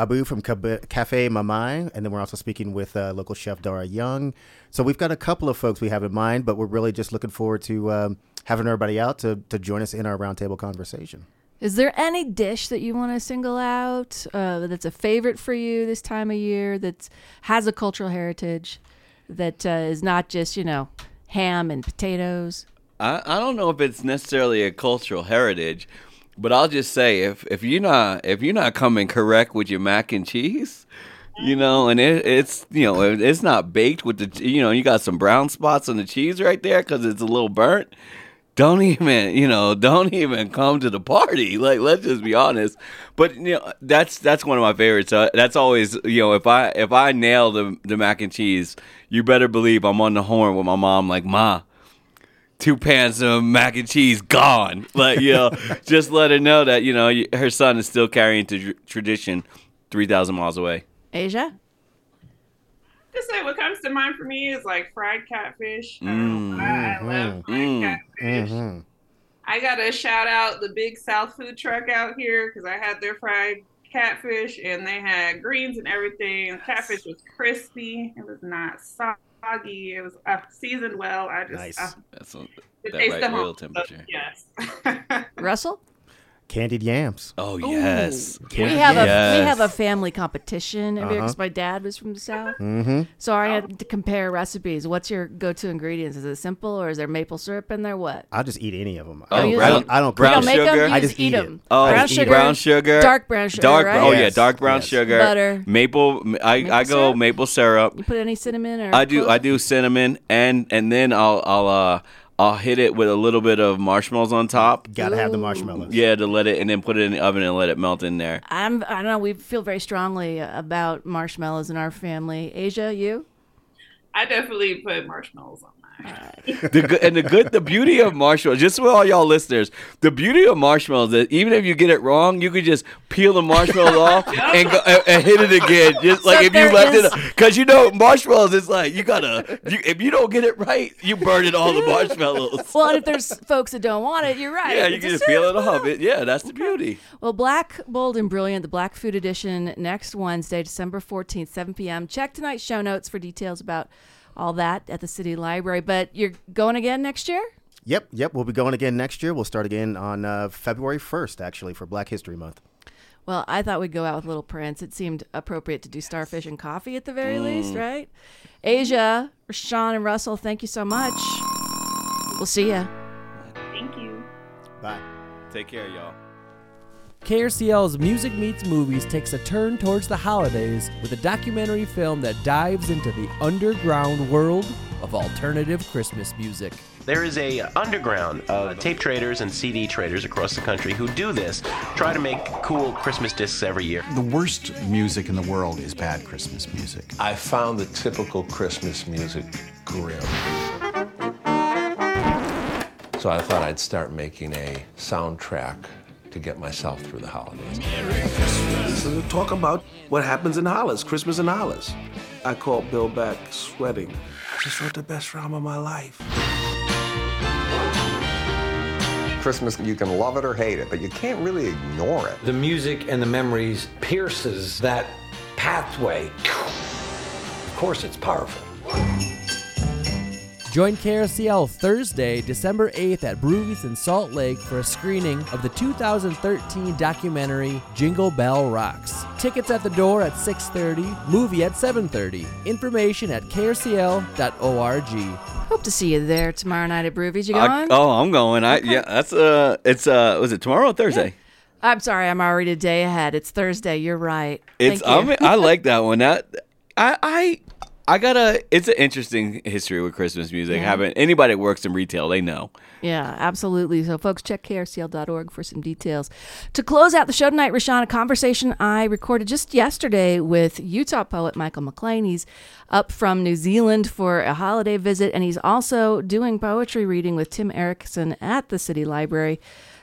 Abu from Cafe Mamai, and then we're also speaking with uh, local chef Dara Young. So we've got a couple of folks we have in mind, but we're really just looking forward to um, having everybody out to, to join us in our roundtable conversation. Is there any dish that you want to single out uh, that's a favorite for you this time of year that has a cultural heritage that uh, is not just, you know, ham and potatoes? I, I don't know if it's necessarily a cultural heritage, but I'll just say if if you're not if you're not coming correct with your mac and cheese, you know, and it, it's you know it's not baked with the you know you got some brown spots on the cheese right there because it's a little burnt. Don't even you know don't even come to the party. Like let's just be honest. But you know that's that's one of my favorites. Uh, that's always you know if I if I nail the the mac and cheese, you better believe I'm on the horn with my mom like ma two pans of mac and cheese gone. Like, you (laughs) know, just let her know that, you know, her son is still carrying to tradition 3,000 miles away. Asia? Just say what comes to mind for me is like fried catfish. I, Mm. don't I love fried Mm. catfish. Mhm. I gotta shout out the Big South food truck out here because I had their fried catfish and they had greens and everything. The catfish was crispy. It was not soggy. It was uh, seasoned well. I just Nice. uh, That's a, that right the real temperature. Yes. (laughs) Russell? Candied yams. Oh, yes. We have a we Yes. have a family competition every year Uh-huh. because my dad was from the south. Mm-hmm. So I had to compare recipes. What's your go-to ingredients? Is it simple or is there maple syrup in there? What? I'll just eat any of them. Oh, I don't, you I don't, eat- I don't brown you don't make 'em, sugar? you I just just eat eat it. them. Oh, brown sugar, brown sugar, dark brown sugar, dark. right? Oh yeah, Yes. dark brown Yes. sugar, Butter. maple. I Maple I go syrup? maple syrup. You put any cinnamon or? I do. I do cinnamon, and and then I'll I'll uh I'll hit it with a little bit of marshmallows on top. Gotta have the marshmallows. Yeah, to let it, and then put it in the oven and let it melt in there. I'm. I don't know. We feel very strongly about marshmallows in our family. Asia, you? I definitely put marshmallows on mine. The good and the good the beauty of marshmallows just for all y'all listeners the beauty of marshmallows is even if you get it wrong you could just peel the marshmallow (laughs) off and go and, and hit it again. Just like So if you left is- it because you know marshmallows is like you gotta you, if you don't get it right you burn it all the (laughs) marshmallows. Well, and if there's folks that don't want it, you're right. yeah you It's can just peel it off. it yeah that's the beauty. Well, Black, Bold, and Brilliant, the Black Food Edition, next Wednesday, December 14th, 7 p.m. Check tonight's show notes for details about all that at the City Library. But you're going again next year? Yep, yep. We'll be going again next year. We'll start again on uh, February 1st, actually, for Black History Month. Well, I thought we'd go out with Little Prince. It seemed appropriate to do Starfish and Coffee at the very least, right? Asia, Sean, and Russell, thank you so much. We'll see ya. Thank you. Bye. take care y'all KRCL's Music Meets Movies takes a turn towards the holidays with a documentary film that dives into the underground world of alternative Christmas music. There is a underground of tape traders and CD traders across the country who do this, try to make cool Christmas discs every year. The worst music in the world is bad Christmas music. I found the typical Christmas music grim. So I thought I'd start making a soundtrack to get myself through the holidays. So talk about what happens in Hollis, Christmas in Hollis. I called Bill back sweating. I just wrote the best rhyme of my life. Christmas, you can love it or hate it, but you can't really ignore it. The music and the memories pierces that pathway. Of course, it's powerful. Join KRCL Thursday, December 8th at Brewvies in Salt Lake for a screening of the 2013 documentary Jingle Bell Rocks. Tickets at the door at 6:30, movie at 7:30. Information at krcl.org. Hope to see you there tomorrow night at Brewvies. You I- going? oh i'm going i yeah that's uh it's uh was it tomorrow or thursday I'm sorry, I'm already a day ahead. It's Thursday. You're right. It's Thank you. I, mean, I like that one. That I I I gotta. It's an interesting history with Christmas music. Yeah. Having anybody that works in retail, they know. Yeah, absolutely. So, folks, check krcl.org for some details. To close out the show tonight, Rashawn, a conversation I recorded just yesterday with Utah poet Michael McLane. He's up from New Zealand for a holiday visit, and he's also doing poetry reading with Tim Erickson at the City Library.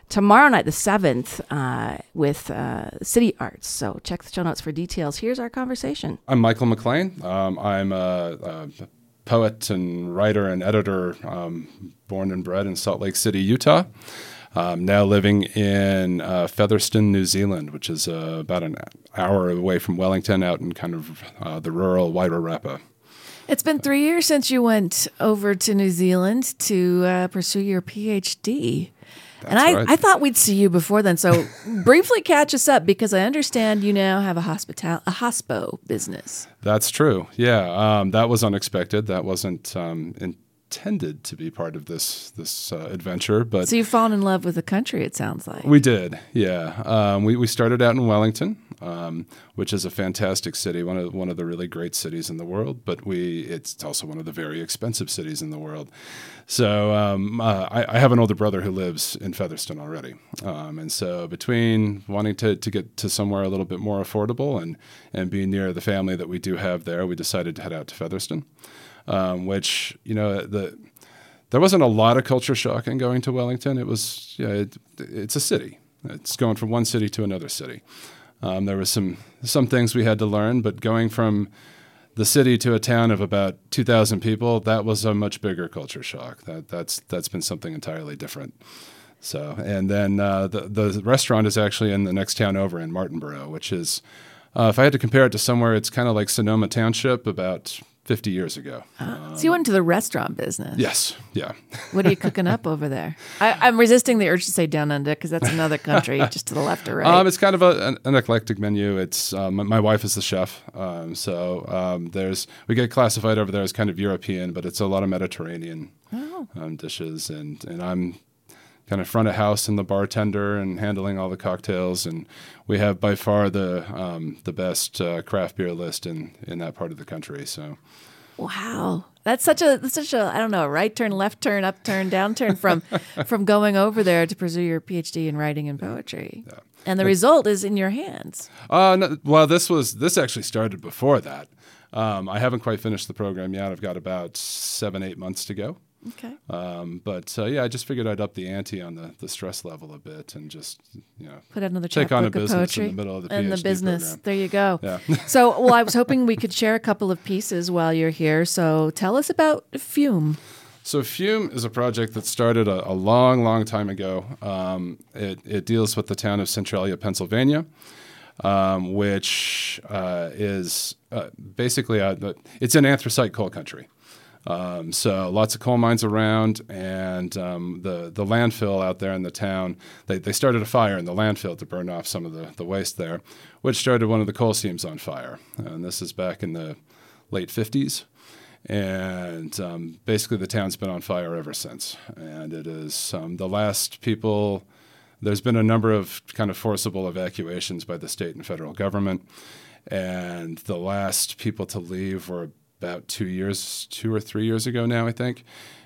Tomorrow night, the 7th, uh, with uh, City Arts. So check the show notes for details. Here's our conversation. I'm Michael McLane. Um, I'm a, a, poet and writer and editor, um, born and bred in Salt Lake City, Utah. Um, now living in uh, Featherston, New Zealand, which is uh, about an hour away from Wellington, out in kind of uh, the rural Wairarapa. It's been three years since you went over to New Zealand to uh, pursue your PhD. And I, right. I thought we'd see you before then. So (laughs) briefly catch us up because I understand you now have a hospital a hospo business. That's true. Yeah, um, that was unexpected. That wasn't um, intended to be part of this this uh, adventure, but So you've fallen in love with the country, it sounds like. we did. Yeah, um, we we started out in Wellington, um, which is a fantastic city, one of one of the really great cities in the world. But we it's also one of the very expensive cities in the world. So um, uh, I, I have an older brother who lives in Featherston already, um, and so between wanting to, to get to somewhere a little bit more affordable and and being near the family that we do have there, we decided to head out to Featherston, um, which you know the there wasn't a lot of culture shock in going to Wellington. It was yeah, it, it's a city. It's going from one city to another city. Um, there were some some things we had to learn, but going from the city to a town of about 2,000 people, that was a much bigger culture shock. That that's that's been something entirely different. So, and then uh, the the restaurant is actually in the next town over in Martinborough, which is, uh, if I had to compare it to somewhere, it's kind of like Sonoma Township about 50 years ago. so you went into the restaurant business. Yes, yeah. What are you cooking up over there? I, I'm resisting the urge to say down under because that's another country just to the left or right. Um, it's kind of a, an, an eclectic menu. It's um, my wife is the chef, um, so um, there's we get classified over there as kind of European, but it's a lot of Mediterranean Oh. um, dishes, and and I'm kind of front of house and the bartender and handling all the cocktails, and we have by far the um, the best uh, craft beer list in in that part of the country. So. Wow, that's such a that's such a I don't know right turn, left turn, up turn, down turn from (laughs) from going over there to pursue your PhD in writing and poetry. Yeah. And the But- result is in your hands. Uh, no, well, this was this actually started before that. Um, I haven't quite finished the program yet. I've got about seven, eight months to go. Okay. Um, but uh, yeah, I just figured I'd up the ante on the, the stress level a bit and just you know Put another take on a business poetry in the middle of the and the business. program. There you go. Yeah. (laughs) so, well, I was hoping we could share a couple of pieces while you're here. So, tell us about Fume. So Fume is a project that started a, a long, long time ago. Um, it, it deals with the town of Centralia, Pennsylvania, um, which uh, is uh, basically a, it's an anthracite coal country. Um, so lots of coal mines around, and um, the the landfill out there in the town. They, they started a fire in the landfill to burn off some of the, the waste there, which started one of the coal seams on fire. And this is back in the late 50s and um, basically the town's been on fire ever since. And it is um, the last people. There's been a number of kind of forcible evacuations by the state and federal government, and the last people to leave were about two years, two or three years ago now, I think.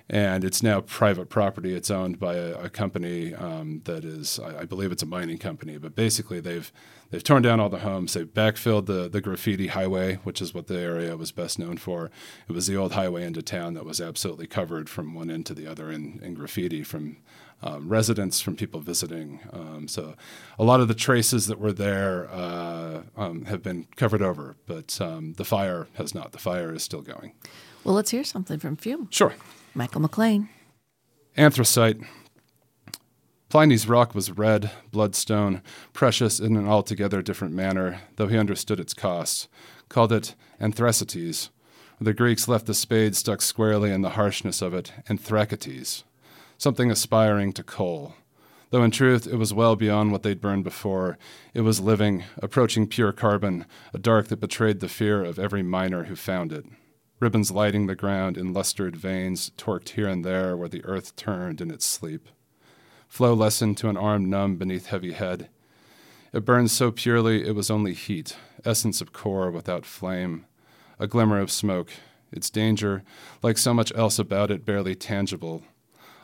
And it's now private property. It's owned by a, a company um, that is, I, I believe, it's a mining company. But basically, they've they've torn down all the homes. They've backfilled the the graffiti highway, which is what the area was best known for. It was the old highway into town that was absolutely covered from one end to the other in, in graffiti from um, residents, from people visiting. Um, so a lot of the traces that were there uh, um, have been covered over, but um, the fire has not. The fire is still going. Well, let's hear something from Fume. Sure. Michael McLane. Anthracite. Pliny's rock was red, bloodstone, precious in an altogether different manner, though he understood its cost. Called it anthracites. The Greeks left the spade stuck squarely in the harshness of it, anthracites, something aspiring to coal. Though in truth it was well beyond what they'd burned before. It was living, approaching pure carbon, a dark that betrayed the fear of every miner who found it ribbons lighting the ground in lustered veins, torqued here and there where the earth turned in its sleep. Flow lessened to an arm numb beneath heavy head. It burned so purely it was only heat, essence of core without flame, a glimmer of smoke, its danger, like so much else about it, barely tangible.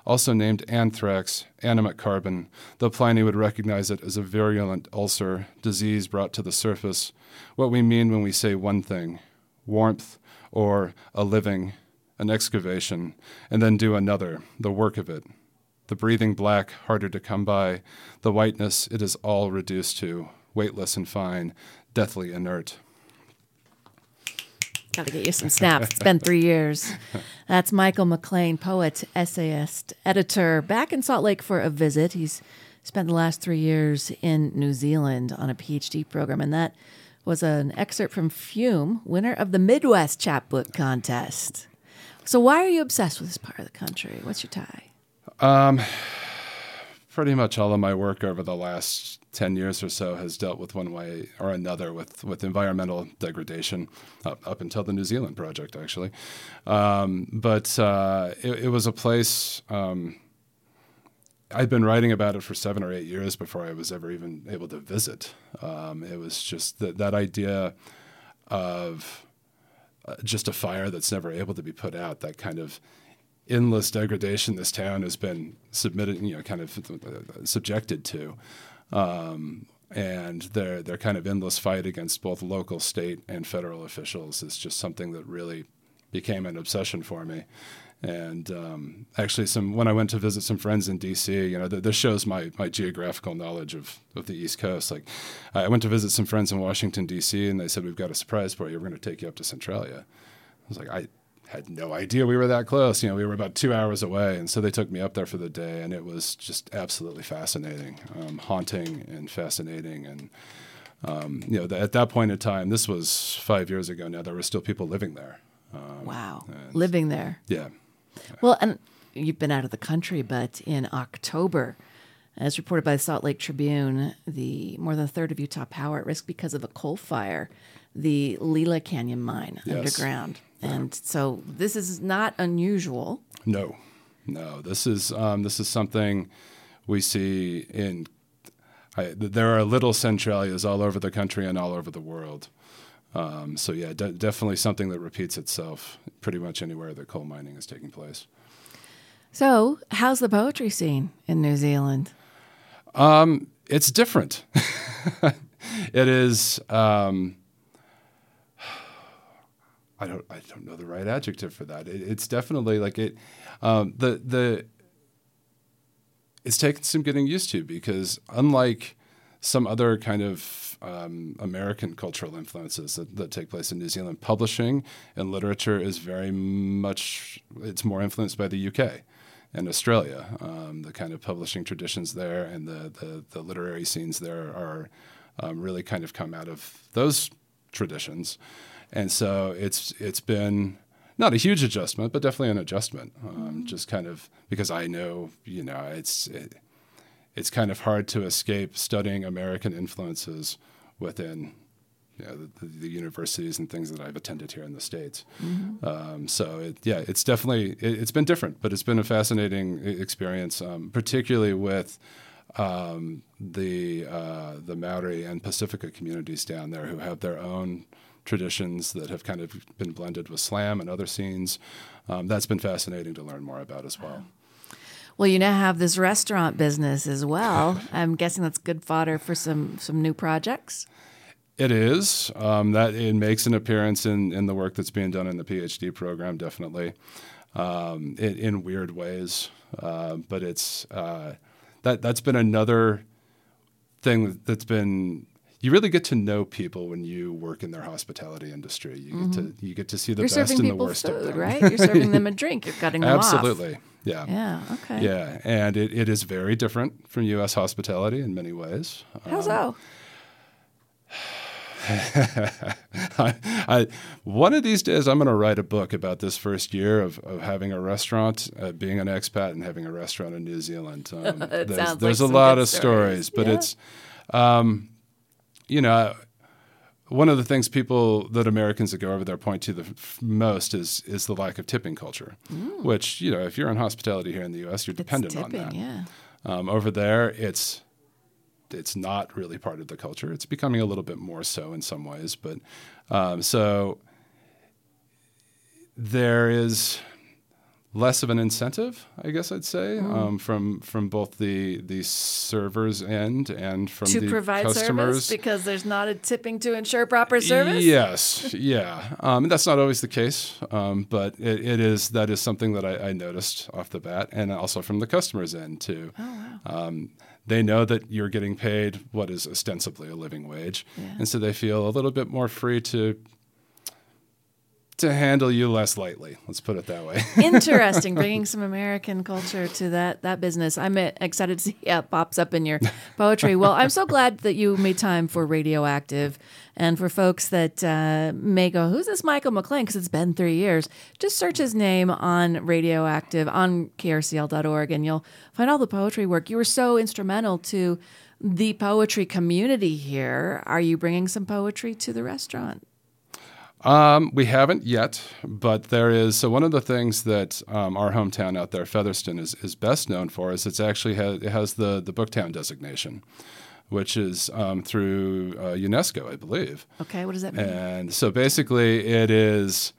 Also named anthrax, animate carbon, though Pliny would recognize it as a virulent ulcer, disease brought to the surface, what we mean when we say one thing warmth, or a living, an excavation, and then do another, the work of it. The breathing black, harder to come by. The whiteness, it is all reduced to, weightless and fine, deathly inert. Got to get you some snaps. It's been three years. That's Michael McLane, poet, essayist, editor, back in Salt Lake for a visit. He's spent the last three years in New Zealand on a PhD program, and that was an excerpt from Fume, winner of the Midwest Chapbook Contest. So, why are you obsessed with this part of the country? What's your tie? Um, (sighs) pretty much all of my work over the last 10 years or so has dealt with one way or another with, with environmental degradation up, up until the New Zealand project, actually. Um, but uh, it, it, was a place. Um, I'd been writing about it for seven or eight years before I was ever even able to visit. Um, it was just that, that idea of uh, just a fire that's never able to be put out, that kind of endless degradation this town has been submitted, you know, kind of uh, subjected to. Um, and their their kind of endless fight against both local, state, and federal officials is just something that really became an obsession for me. And um, actually, some when I went to visit some friends in D.C., you know, th- this shows my my geographical knowledge of, of the East Coast. Like, I went to visit some friends in Washington D.C., and they said, "We've got a surprise for you. We're going to take you up to Centralia." I was like, I had no idea we were that close. You know, we were about two hours away, and so they took me up there for the day, and it was just absolutely fascinating, um, haunting and fascinating, and um, you know, at that point in time, this was five years ago. Now there were still people living there. Um, wow, living there. Yeah. Well, and you've been out of the country, but in October. As reported by the Salt Lake Tribune, the more than a third of Utah power at risk because of a coal fire, the Lila Canyon mine yes. underground. And so this is not unusual. No, no. This is um, this is something we see in. I, there are little centralias all over the country and all over the world. Um, so yeah, de- definitely something that repeats itself pretty much anywhere that coal mining is taking place. So, how's the poetry scene in New Zealand? Um, it's different. (laughs) it is. Um, I don't I don't know the right adjective for that. It, it's definitely like it um, the the it's taken some getting used to because unlike some other kind of um, American cultural influences that, that take place in New Zealand, publishing and literature is very much it's more influenced by the UK and Australia. Um, the kind of publishing traditions there and the the, the literary scenes there are um, really kind of come out of those traditions and so it's it's been not a huge adjustment, but definitely an adjustment. Um, mm-hmm. Just kind of because I know you know it's it, it's kind of hard to escape studying American influences within you know, the, the, universities and things that I've attended here in the states. Mm-hmm. Um, so it, yeah, it's definitely it, has been different, but it's been a fascinating experience, um, particularly with um, the uh, the Maori and Pacifica communities down there who have their own traditions that have kind of been blended with slam and other scenes. Um, that's been fascinating to learn more about as well. Well, you now have this restaurant business as well. (laughs) I'm guessing that's good fodder for some some new projects. It is. Um, that it makes an appearance in, in the work that's being done in the PhD program, definitely, um, in, in, weird ways. Uh, but it's uh, that that's been another thing that's been you really get to know people when you work in their hospitality industry. You mm-hmm. get to mm-hmm. you get to see the You're best and the worst food, of them, right? You're serving them a (laughs) drink. You're cutting them Absolutely. off. Yeah. Yeah. Okay. Yeah, and it, it is very different from U.S. hospitality in many ways. How um, so? (laughs) I, I, one of these days, I'm going to write a book about this first year of, of having a restaurant, uh, being an expat, and having a restaurant in New Zealand. (laughs) Um, there's there's like a lot of stories, stories but yeah. it's, um, you know, one of the things people that Americans that go over there point to the f- most is is the lack of tipping culture, Mm. which you know if you're in hospitality here in the U.S., you're It's dependent tipping, on that. yeah. Um, over there, it's it's not really part of the culture. It's becoming a little bit more so in some ways, but um, so there is less of an incentive, I guess I'd say, Mm. um, from from both the the servers end and from to the provide customers. service because there's not a tipping to ensure proper service. Yes, yeah, um, and that's not always the case, um, but it, it is. That is something that I, I noticed off the bat, and also from the customers' end too. Oh, wow. Um, they know that you're getting paid what is ostensibly a living wage, Yeah. and so they feel a little bit more free to to handle you less lightly. Let's put it that way. (laughs) Interesting, bringing some American culture to that that business. I'm uh, excited to see how it pops up in your poetry. Well, I'm so glad that you made time for Radioactive, and for folks that uh, may go, "Who's this Michael McLane?" Because it's been three years. Just search his name on Radioactive on krcl.org, and you'll find all the poetry work. You were so instrumental to the poetry community here. Are you bringing some poetry to the restaurant? Um, we haven't yet, but there is. So one of the things that um, our hometown out there, Featherston, is, is best known for is it's actually ha- it has the the Booktown designation, which is um, through uh, UNESCO, I believe. Okay, what does that mean? And so basically, it is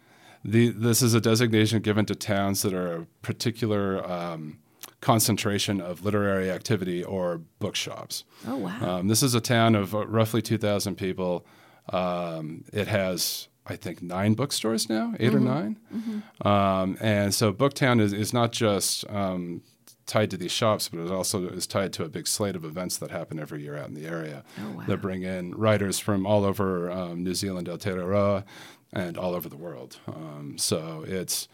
the this is a designation given to towns that are a particular um, concentration of literary activity or bookshops. Oh, wow. Um, this is a town of roughly two thousand people. Um, it has. I think nine bookstores now, 8 Mhm. or 9 Mhm. Um, and so Booktown is, is not just um, tied to these shops, but it also is tied to a big slate of events that happen every year out in the area Oh, wow. that bring in writers from all over um, New Zealand, Aotearoa, and all over the world. Um, so it's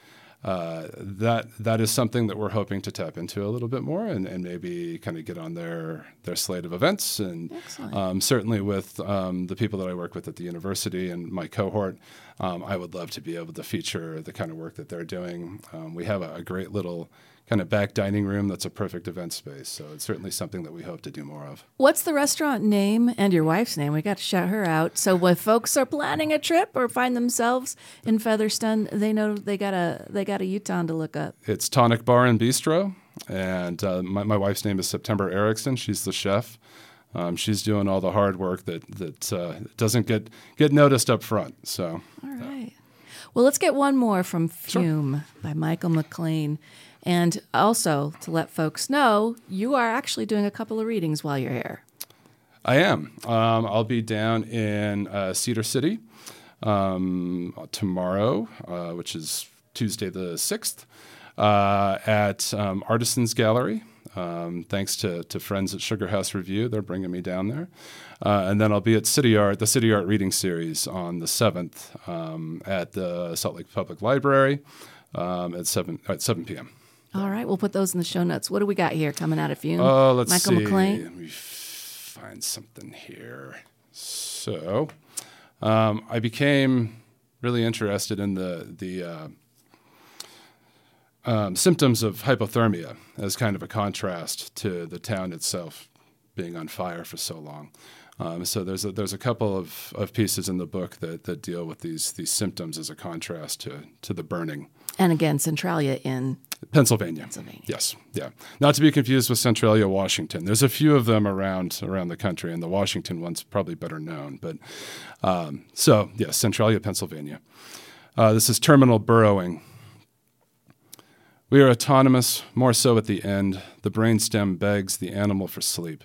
uh, that that is something that we're hoping to tap into a little bit more and, and maybe kind of get on their their slate of events and um, certainly with um, the people that I work with at the university and my cohort, um, I would love to be able to feature the kind of work that they're doing. Um, we have a, a great little kind of back dining room that's a perfect event space, so it's certainly something that we hope to do more of. What's the restaurant name and your wife's name? We got to shout her out. So when folks are planning a trip or find themselves in Featherston, they know they got a they got a Utah to look up. It's Tonic Bar and Bistro, and uh, my, my wife's name is September Erickson. She's the chef. Um, she's doing all the hard work that that uh, doesn't get get noticed up front. So All right. Well, let's get one more from Fume by Michael McLane. And also to let folks know, you are actually doing a couple of readings while you're here. I am. Um, I'll be down in uh, Cedar City um, tomorrow, uh, which is Tuesday the 6th, uh, at um, Artisans Gallery. Um, thanks to, to friends at Sugar House Review, they're bringing me down there. Uh, and then I'll be at City Art, the City Art Reading Series on the 7th um, at the Salt Lake Public Library um, at 7, at 7 p.m. All right, we'll put those in the show notes. What do we got here coming out of Fume? Oh, let's Michael see. McLane. Let me find something here. So, um, I became really interested in the the uh, um, symptoms of hypothermia as kind of a contrast to the town itself being on fire for so long. Um, so there's a, there's a couple of, of pieces in the book that, that deal with these these symptoms as a contrast to to the burning. And again, Centralia in Pennsylvania. Pennsylvania. Yes. Yeah. Not to be confused with Centralia, Washington. There's a few of them around around the country, and the Washington one's probably better known. But um, so yes, Centralia, Pennsylvania. Uh, this is terminal burrowing. We are autonomous, more so at the end. The brainstem begs the animal for sleep.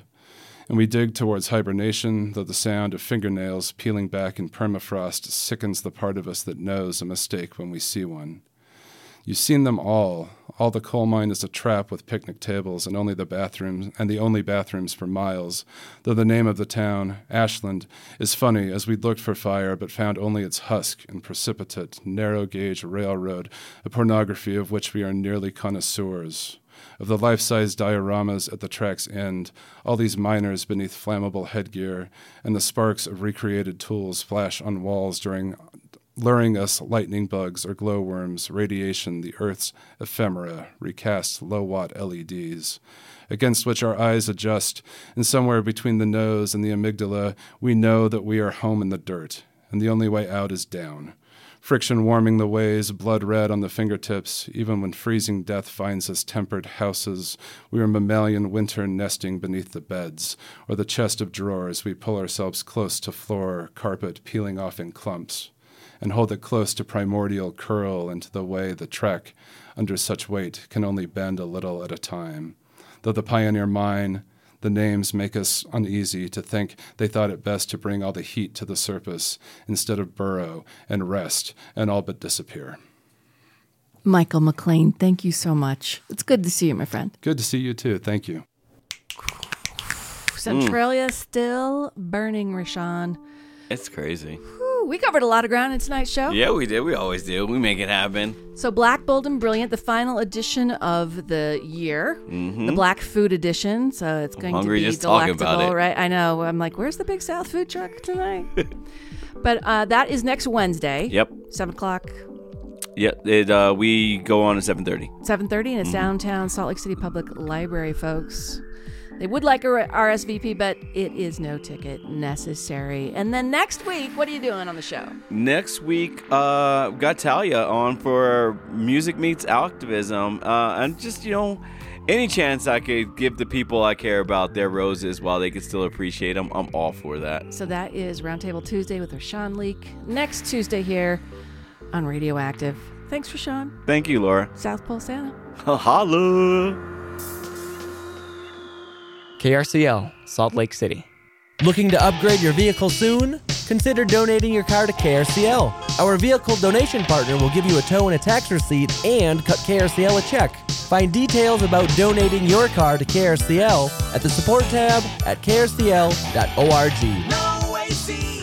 And we dig towards hibernation, though the sound of fingernails peeling back in permafrost sickens the part of us that knows a mistake when we see one. You've seen them all. All the coal mine is a trap with picnic tables and only the bathrooms and the only bathrooms for miles. Though the name of the town, Ashland, is funny as we looked for fire but found only its husk and precipitate, narrow gauge railroad, a pornography of which we are nearly connoisseurs. Of the life size dioramas at the track's end, all these miners beneath flammable headgear, and the sparks of recreated tools flash on walls during luring us lightning bugs or glowworms, radiation, the Earth's ephemera, recast low watt LEDs, against which our eyes adjust, and somewhere between the nose and the amygdala, we know that we are home in the dirt, and the only way out is down. Friction warming the ways, blood red on the fingertips, even when freezing death finds us tempered houses, we are mammalian winter nesting beneath the beds, or the chest of drawers, we pull ourselves close to floor, carpet peeling off in clumps and hold it close to primordial curl into the way the trek under such weight can only bend a little at a time. Though the pioneer mine, the names make us uneasy to think they thought it best to bring all the heat to the surface instead of burrow and rest and all but disappear. Michael McLane, thank you so much. It's good to see you, my friend. Good to see you too. Thank you. Centralia still burning, Rashawn. It's crazy. We covered a lot of ground in tonight's show. Yeah, we did. We always do. We make it happen. So, Black, Bold, and Brilliant, the final edition of the year, Mhm. the Black Food Edition. So it's going to be just delectable, right? I know. I'm like, where's the Big South food truck tonight? (laughs) but uh, that is next Wednesday. Yep. Seven o'clock, Yeah, it. Uh, we go on at seven thirty. seven thirty, and it's Mhm. downtown Salt Lake City Public Library, folks. They would like a RSVP, but it is no ticket necessary. And then next week, what are you doing on the show? Next week, uh, got Talia on for Music Meets Activism, uh, and just you know, any chance I could give the people I care about their roses while they can still appreciate them, I'm all for that. So that is Roundtable Tuesday with Rashawn Leak. Next Tuesday here on Radioactive. Thanks, Rashawn. Thank you, Laura. South Pole Santa. (laughs) Holla. KRCL, Salt Lake City. Looking to upgrade your vehicle soon? Consider donating your car to KRCL. Our vehicle donation partner will give you a tow and a tax receipt and cut KRCL a check. Find details about donating your car to KRCL at the support tab at krcl.org. No AC